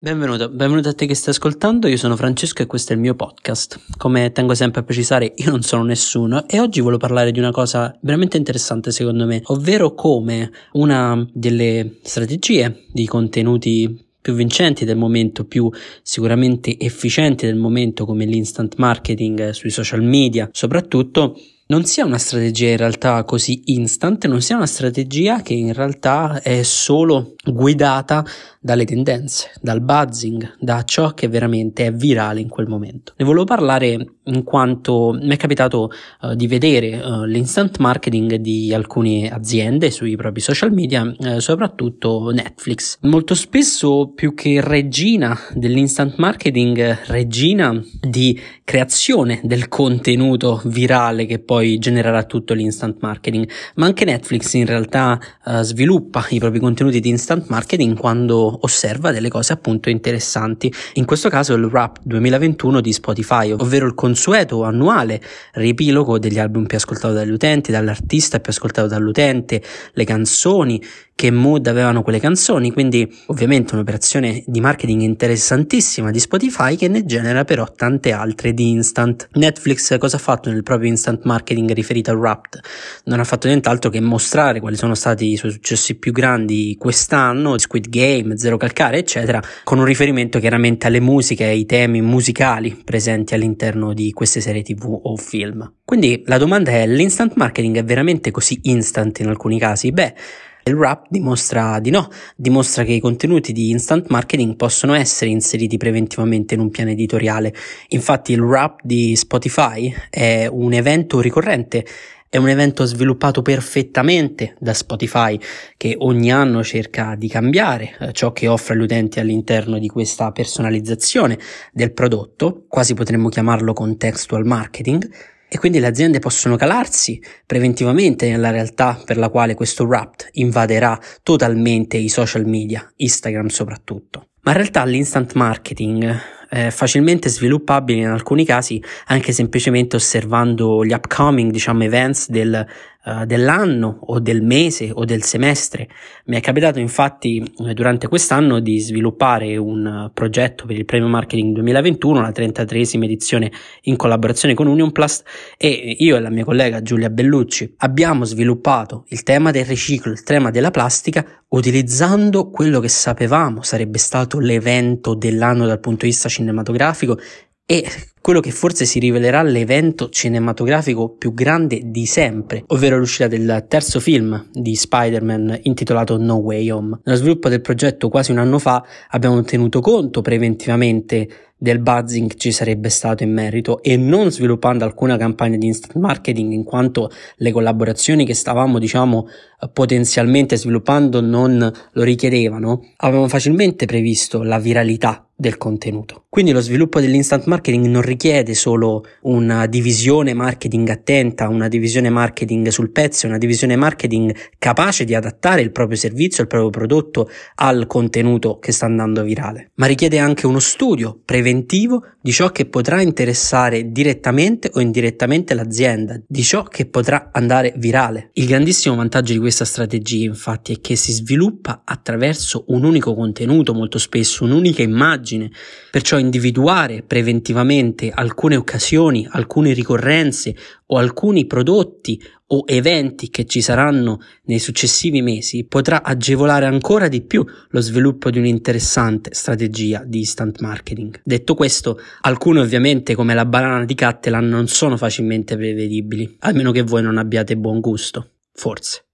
Benvenuto, benvenuto a te che stai ascoltando, io sono Francesco e questo è il mio podcast. Come tengo sempre a precisare, io non sono nessuno e oggi voglio parlare di una cosa veramente interessante secondo me, ovvero come una delle strategie di contenuti più vincenti del momento, più sicuramente efficienti del momento come l'instant marketing sui social media, soprattutto non sia una strategia in realtà così instant, non sia una strategia che in realtà è solo guidata dalle tendenze, dal buzzing, da ciò che veramente è virale in quel momento. Ne volevo parlare in quanto mi è capitato uh, di vedere uh, l'instant marketing di alcune aziende sui propri social media, uh, soprattutto Netflix. Molto spesso più che regina dell'instant marketing, regina di creazione del contenuto virale che poi genererà tutto l'instant marketing, ma anche Netflix in realtà sviluppa i propri contenuti di instant marketing quando osserva delle cose appunto interessanti. In questo caso il Rap 2021 di Spotify, ovvero il consueto annuale riepilogo degli album più ascoltati dagli utenti, dall'artista più ascoltato dall'utente, le canzoni che mood avevano quelle canzoni, quindi ovviamente un'operazione di marketing interessantissima di Spotify che ne genera però tante altre di instant. Netflix cosa ha fatto nel proprio instant marketing riferito al Wrapped? Non ha fatto nient'altro che mostrare quali sono stati i suoi successi più grandi quest'anno, Squid Game, Zero Calcare, eccetera, con un riferimento chiaramente alle musiche e ai temi musicali presenti all'interno di queste serie tv o film. Quindi la domanda è, l'instant marketing è veramente così instant in alcuni casi? Beh, il rap dimostra di no, dimostra che i contenuti di instant marketing possono essere inseriti preventivamente in un piano editoriale. Infatti il rap di Spotify è un evento ricorrente è un evento sviluppato perfettamente da Spotify che ogni anno cerca di cambiare eh, ciò che offre agli utenti all'interno di questa personalizzazione del prodotto, quasi potremmo chiamarlo contextual marketing, e quindi le aziende possono calarsi preventivamente nella realtà per la quale questo Wrapped invaderà totalmente i social media, Instagram soprattutto. Ma in realtà l'instant marketing è facilmente sviluppabile in alcuni casi anche semplicemente osservando gli upcoming diciamo events del eh, dell'anno o del mese o del semestre. Mi è capitato infatti eh, durante quest'anno di sviluppare un progetto per il Premio Marketing 2021, la 33esima edizione in collaborazione con Union Plus e io e la mia collega Giulia Bellucci abbiamo sviluppato il tema del riciclo, il tema della plastica utilizzando quello che sapevamo sarebbe stato l'evento dell'anno dal punto di vista cinematografico e quello che forse si rivelerà l'evento cinematografico più grande di sempre, ovvero l'uscita del terzo film di Spider-Man intitolato No Way Home. Nello sviluppo del progetto quasi un anno fa abbiamo tenuto conto preventivamente del buzzing ci sarebbe stato in merito e non sviluppando alcuna campagna di instant marketing in quanto le collaborazioni che stavamo diciamo potenzialmente sviluppando non lo richiedevano, avevamo facilmente previsto la viralità del contenuto. Quindi lo sviluppo dell'instant marketing non richiede solo una divisione marketing attenta, una divisione marketing sul pezzo, una divisione marketing capace di adattare il proprio servizio, il proprio prodotto al contenuto che sta andando virale, ma richiede anche uno studio preventivo di ciò che potrà interessare direttamente o indirettamente l'azienda, di ciò che potrà andare virale. Il grandissimo vantaggio di questa strategia infatti è che si sviluppa attraverso un unico contenuto, molto spesso un'unica immagine, perciò individuare preventivamente alcune occasioni, alcune ricorrenze o alcuni prodotti o eventi che ci saranno nei successivi mesi potrà agevolare ancora di più lo sviluppo di un'interessante strategia di instant marketing. Detto questo, alcune ovviamente come la banana di Cattelan non sono facilmente prevedibili, almeno che voi non abbiate buon gusto, forse.